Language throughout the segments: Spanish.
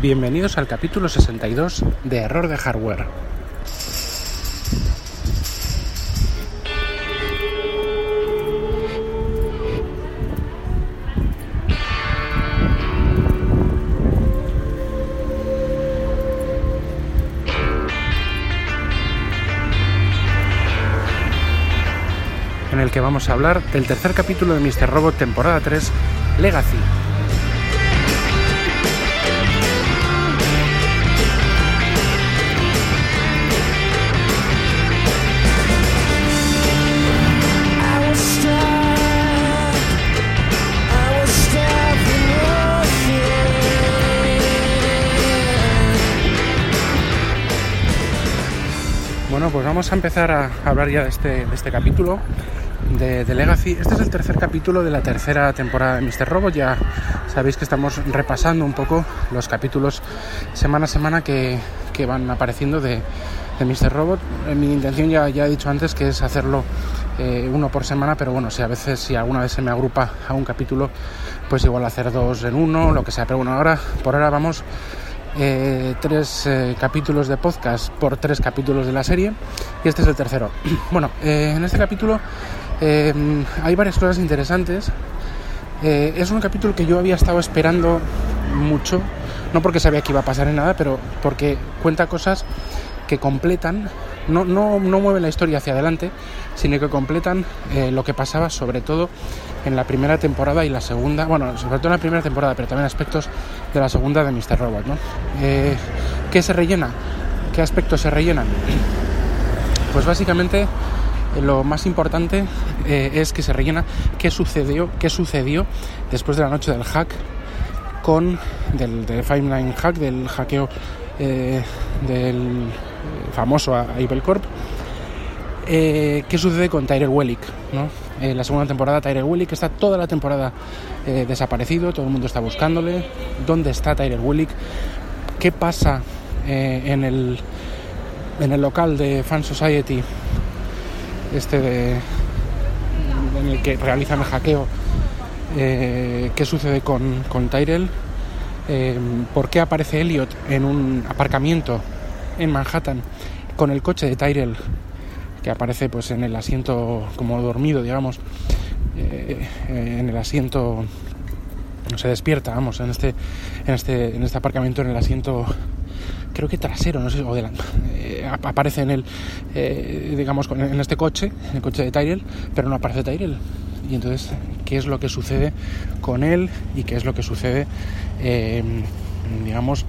Bienvenidos al capítulo 62 de Error de Hardware. en el que vamos a hablar del tercer capítulo de Mr. Robot temporada 3, Legacy. Bueno, pues vamos a empezar a hablar ya de este, de este capítulo de, de Legacy. Este es el tercer capítulo de la tercera temporada de Mr. Robot. Ya sabéis que estamos repasando un poco los capítulos semana a semana que, que van apareciendo de, de Mr. Robot. Eh, Mi intención ya, ya he dicho antes que es hacerlo eh, uno por semana, pero bueno, si a veces, si alguna vez se me agrupa a un capítulo, pues igual hacer dos en uno, lo que sea. Pero bueno, ahora, por ahora vamos eh, tres eh, capítulos de podcast por tres capítulos de la serie y este es el tercero. Bueno, eh, en este capítulo hay varias cosas interesantes. Es un capítulo que yo había estado esperando mucho, no porque sabía que iba a pasar en nada, pero porque cuenta cosas que completan, no, no, no mueven la historia hacia adelante, sino que completan eh, lo que pasaba sobre todo en la primera temporada y la segunda, bueno, sobre todo en la primera temporada, pero también aspectos de la segunda de Mr. Robot, ¿no? Eh, ¿Qué se rellena? ¿Qué aspectos se rellenan? Pues básicamente eh, lo más importante es que se rellena qué sucedió, qué sucedió después de la noche del hack con del, del Five Line hack, del hackeo del famoso a a Evil Corp. Eh, ¿Qué sucede con Tyrell Wellick? ¿no? En la segunda temporada Tyrell Wellick está toda la temporada eh, desaparecido, todo el mundo está buscándole. ¿Dónde está Tyrell Wellick? ¿Qué pasa eh, en, el, en el local de Fan Society? Este de, en el que realizan el hackeo. Eh, ¿Qué sucede con, con Tyrell? Eh, ¿Por qué aparece Elliot en un aparcamiento en Manhattan con el coche de Tyrell que aparece pues en el asiento como dormido, digamos, eh, eh, en el asiento no se despierta, vamos, en este en este en este aparcamiento en el asiento creo que trasero, no sé, o delante, eh, ap- aparece en el eh, digamos en este coche, en el coche de Tyrell, pero no aparece Tyrell. Y entonces, ¿qué es lo que sucede con él y qué es lo que sucede eh, digamos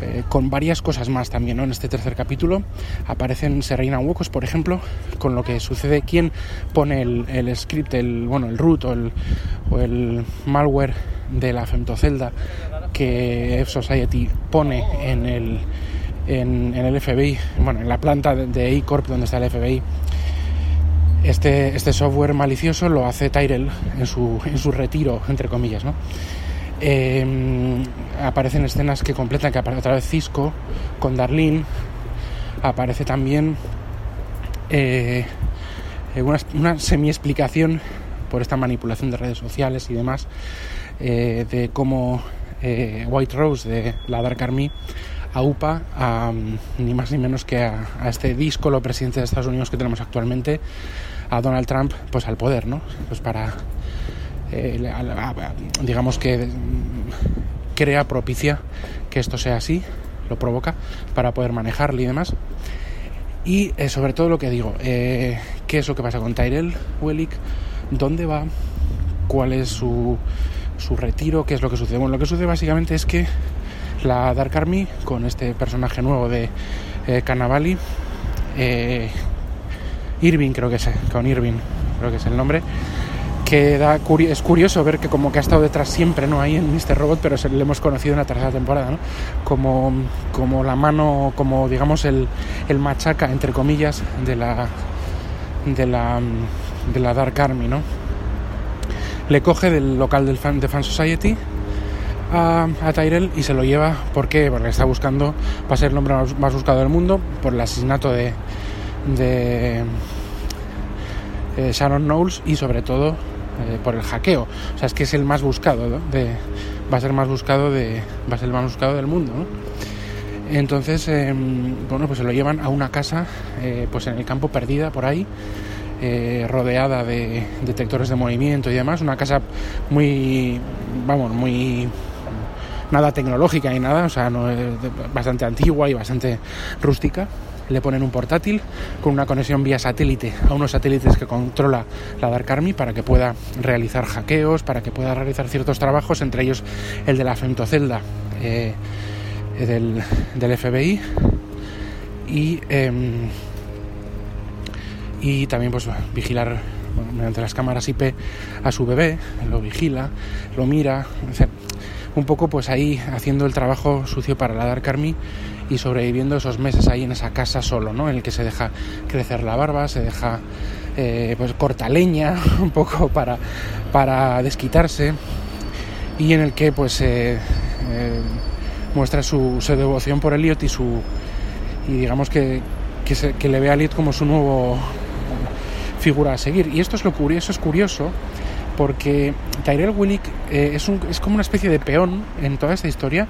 eh, con varias cosas más también ¿no? en este tercer capítulo aparecen se rellenan huecos por ejemplo con lo que sucede quién pone el, el script el bueno el root o el, o el malware de la femtocelda que F Society pone en el en, el FBI bueno en la planta de, de A-Corp donde está el FBI este, este software malicioso lo hace Tyrell en su, en su retiro, entre comillas, ¿no? Eh, aparecen escenas que completan, que aparece otra vez Cisco con Darlene. Aparece también eh, eh, una, semi-explicación por esta manipulación de redes sociales y demás eh, de cómo White Rose de la Dark Army aupa a mm, ni más ni menos que a, a este díscolo presidente de Estados Unidos que tenemos actualmente, a Donald Trump, pues al poder, ¿no? Pues para, eh, digamos que crea, propicia que esto sea así, lo provoca para poder manejarlo y demás. Y eh, sobre todo lo que digo, eh, qué es lo que pasa con Tyrell Wellick, dónde va, cuál es su, su retiro, qué es lo que sucede. Bueno, lo que sucede básicamente es que la Dark Army, con este personaje nuevo de eh, Cannavali, eh, Irving creo que es, con Irving creo que es el nombre, que da curi- es curioso ver que como que ha estado detrás siempre, ¿no? Ahí en Mr. Robot, pero se le hemos conocido en la tercera temporada, ¿no? Como, como la mano, como digamos el, el machaca, entre comillas, de la, de la, de la Dark Army, ¿no? Le coge del local del fan, de Fan Society a, a Tyrell y se lo lleva, ¿por qué? Porque está buscando, va a ser el hombre más, más buscado del mundo por el asesinato de, de eh, Sharon Knowles y sobre todo eh, por el hackeo. O sea, es que es el más buscado, va a ser más buscado va a ser el más buscado del mundo. Entonces, eh, bueno, pues se lo llevan a una casa, eh, pues en el campo perdida por ahí, eh, rodeada de detectores de movimiento y demás, una casa muy, vamos, muy nada tecnológica ni nada, o sea, no de- bastante antigua y bastante rústica. Le ponen un portátil con una conexión vía satélite a unos satélites que controla la Dark Army para que pueda realizar hackeos, para que pueda realizar ciertos trabajos, entre ellos el de la femtocelda eh, del, del FBI y, em, y también pues vigilar mediante las cámaras IP a su bebé, lo vigila, lo mira, un poco pues ahí haciendo el trabajo sucio para la Dark Army y sobreviviendo esos meses ahí en esa casa solo, ¿no? En el que se deja crecer la barba, se deja eh, pues corta leña un poco para, para desquitarse y en el que pues eh, eh, muestra su, su devoción por Elliot y su y digamos que, que, se- que le ve a Elliot como su nuevo figura a seguir y esto es lo curioso es curioso porque Tyrell Willick eh, es, un- es como una especie de peón en toda esta historia.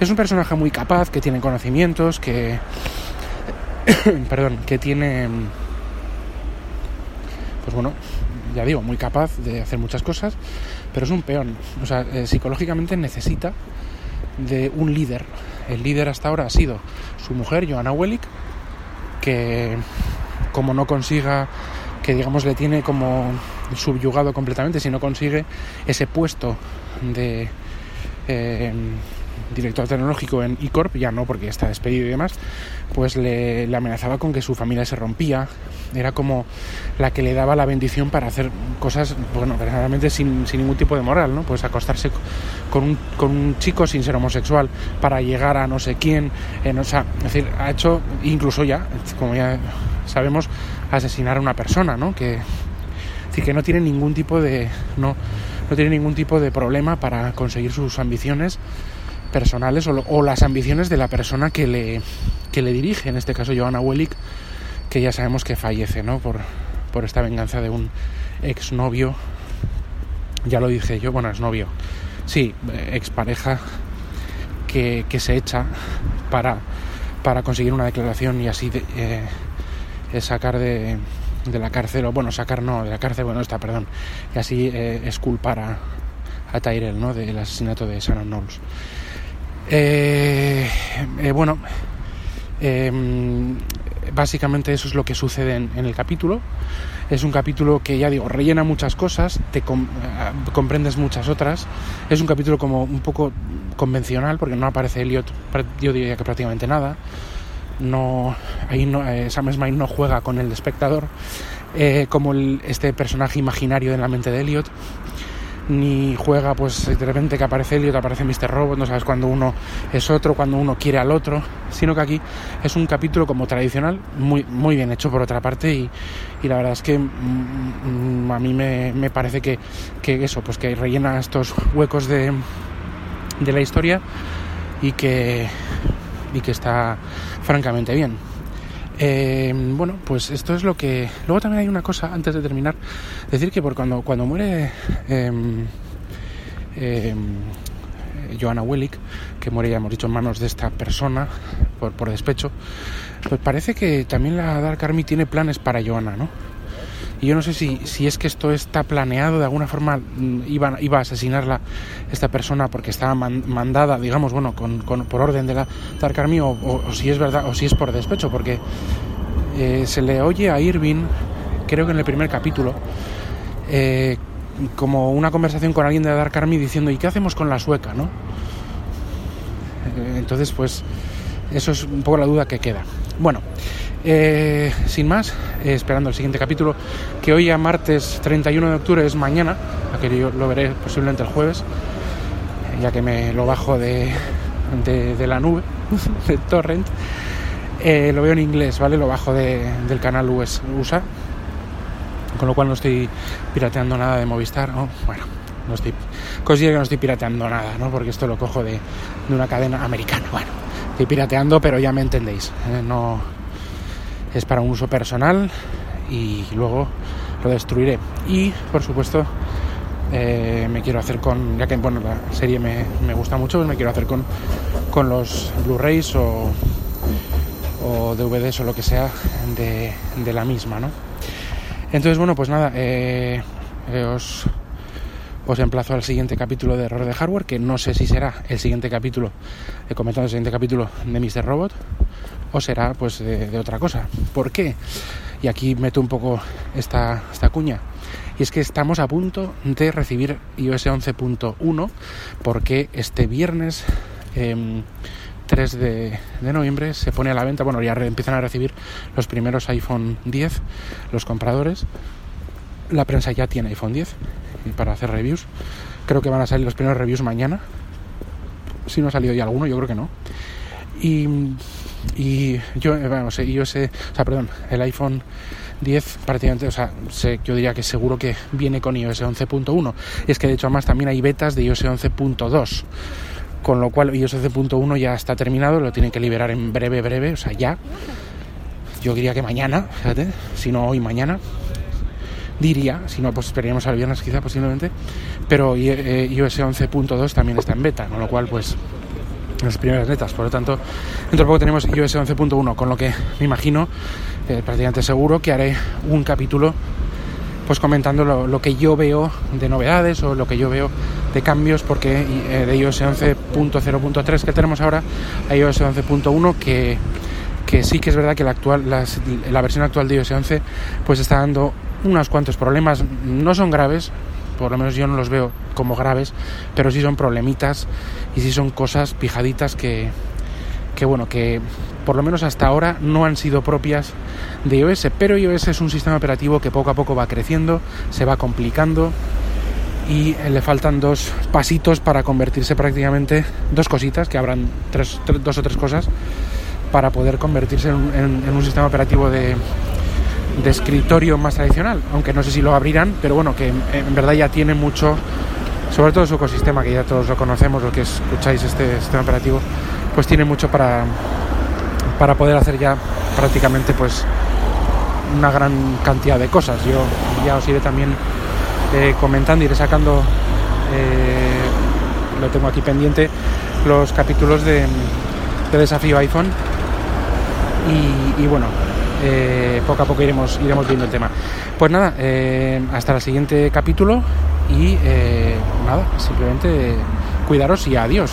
Es un personaje muy capaz, que tiene conocimientos, que. perdón, que tiene. Pues bueno, ya digo, muy capaz de hacer muchas cosas, pero es un peón. O sea, eh, psicológicamente necesita de un líder. El líder hasta ahora ha sido su mujer, Joanna Wellick, que como no consiga que digamos le tiene como subyugado completamente si no consigue ese puesto de eh, director tecnológico en iCorp, ya no porque está despedido y demás, pues le, amenazaba con que su familia se rompía, era como la que le daba la bendición para hacer cosas, bueno, verdaderamente sin, sin ningún tipo de moral, ¿no? Pues acostarse con un, con un chico sin ser homosexual para llegar a no sé quién, en, o sea, es decir, ha hecho incluso ya, como ya sabemos, asesinar a una persona, ¿no? Que, decir, que no tiene ningún tipo de no, no tiene ningún tipo de problema para conseguir sus ambiciones personales o, las ambiciones de la persona que le, que le dirige, en este caso Johanna Wellick, que ya sabemos que fallece, ¿no? Por, por esta venganza de un exnovio, ya lo dije yo, bueno, exnovio, sí, expareja que, que se echa para, para conseguir una declaración y así eh, sacar de, de la cárcel, o bueno, sacar no, de la cárcel, bueno, está, perdón, y así eh, exculpar a, a Tyrell, ¿no? Del asesinato de Shannon Knowles. Eh, eh, bueno, eh, básicamente eso es lo que sucede en, el capítulo. Es un capítulo que ya digo, rellena muchas cosas, te com- comprendes muchas otras. Es un capítulo como un poco convencional porque no aparece Elliot, yo diría que prácticamente nada. No, ahí no, eh, Sam no juega con el espectador eh, como este personaje imaginario en la mente de Elliot ni juega pues de repente que aparece Elliot, aparece Mr. Robot, no sabes cuándo uno es otro, cuando uno quiere al otro, sino que aquí es un capítulo como tradicional, muy, muy bien hecho por otra parte y, y la verdad es que mm, mm, a mí me, me parece que, que eso, pues que rellena estos huecos de, de la historia y que, y que está francamente bien. Eh, bueno, pues esto es lo que. Luego también hay una cosa antes de terminar, decir que por cuando cuando muere eh, eh, Joanna Wellick, que muere ya hemos dicho en manos de esta persona por, por despecho, pues parece que también la Dark Army tiene planes para Joanna, ¿no? Y yo no sé si, si es que esto está planeado, de alguna forma mm, iba, iba a asesinarla esta persona porque estaba man- mandada, digamos, bueno, con, con- por orden de la o, o- o si es verdad, o si es por despecho, porque eh, se le oye a Irving, creo que en el primer capítulo, eh, como una conversación con alguien de la Dark Army diciendo, ¿y qué hacemos con la sueca, no? Eh, entonces, pues, eso es un poco la duda que queda. Bueno, eh, sin más, eh, esperando el siguiente capítulo, que hoy a martes 31 de octubre es mañana, a que yo lo veré posiblemente el jueves, eh, ya que me lo bajo de, la nube, de Torrent. Lo veo en inglés, ¿vale? Lo bajo de- del canal US, USA, con lo cual no estoy pirateando nada de Movistar, ¿no? Bueno, no estoy, considero que no estoy pirateando nada, ¿no? Porque esto lo cojo de, de una cadena americana, bueno, estoy pirateando, pero ya me entendéis, no es para un uso personal y luego lo destruiré. Y, por supuesto, eh, me quiero hacer con, ya que bueno, la serie me, me gusta mucho, pues me quiero hacer con, con los Blu-rays o, o DVDs o lo que sea de, de la misma, ¿no? Entonces, bueno, pues nada, eh, eh, os, os emplazo al siguiente capítulo de Error de Hardware, que no sé si será el siguiente capítulo, he comentado el siguiente capítulo de Mr. Robot, o será pues de, otra cosa. ¿Por qué? Y aquí meto un poco esta, esta cuña. Y es que estamos a punto de recibir iOS 11.1 porque este viernes em, 3 de, de noviembre se pone a la venta, bueno, ya empiezan a recibir los primeros iPhone 10, los compradores. La prensa ya tiene iPhone 10 y para hacer reviews. Creo que van a salir los primeros reviews mañana. Si no ha salido ya alguno, yo creo que no. Y, y yo, eh, eh, iOS, o sea, perdón, el iPhone 10 prácticamente, o sea, sé- yo diría que seguro que viene con iOS 11.1. Y es que de hecho además también hay betas de iOS 11.2. Con lo cual iOS 11.1 ya está terminado, lo tienen que liberar en breve, breve, o sea, ya. Yo diría que mañana, fíjate, si no hoy, mañana. Diría, si no, pues esperaríamos al viernes quizá posiblemente. Pero i- eh, iOS 11.2 también está en beta, con lo cual pues las primeras netas. Por lo tanto, dentro de poco tenemos iOS 11.1, con lo que me imagino, eh, prácticamente seguro, que haré un capítulo pues comentando lo, lo que yo veo de novedades o lo que yo veo de cambios, porque eh, de iOS 11.0.3 que tenemos ahora a iOS 11.1 que, que sí que es verdad que la, actual, la versión actual de iOS 11 pues está dando unos cuantos problemas, no son graves, por lo menos yo no los veo como graves, pero sí son problemitas y sí son cosas pijaditas que, que bueno, que por lo menos hasta ahora no han sido propias de iOS, pero iOS es un sistema operativo que poco a poco va creciendo, se va complicando y eh, le faltan dos pasitos para convertirse prácticamente, dos cositas, que habrán tres, tres- dos o tres cosas, para poder convertirse en, un- en- en un sistema operativo de, de escritorio más tradicional, aunque no sé si lo abrirán, pero bueno, que en, verdad ya tiene mucho, sobre todo su ecosistema, que ya todos lo conocemos, lo que escucháis este sistema operativo, pues tiene mucho para, para poder hacer ya prácticamente pues una gran cantidad de cosas. Yo ya os iré también eh, comentando, iré sacando, eh, lo tengo aquí pendiente, los capítulos de, de desafío iPhone y bueno, eh, poco a poco iremos, iremos viendo el tema. Pues nada, eh, hasta el siguiente capítulo y eh, nada, simplemente cuidaros y adiós.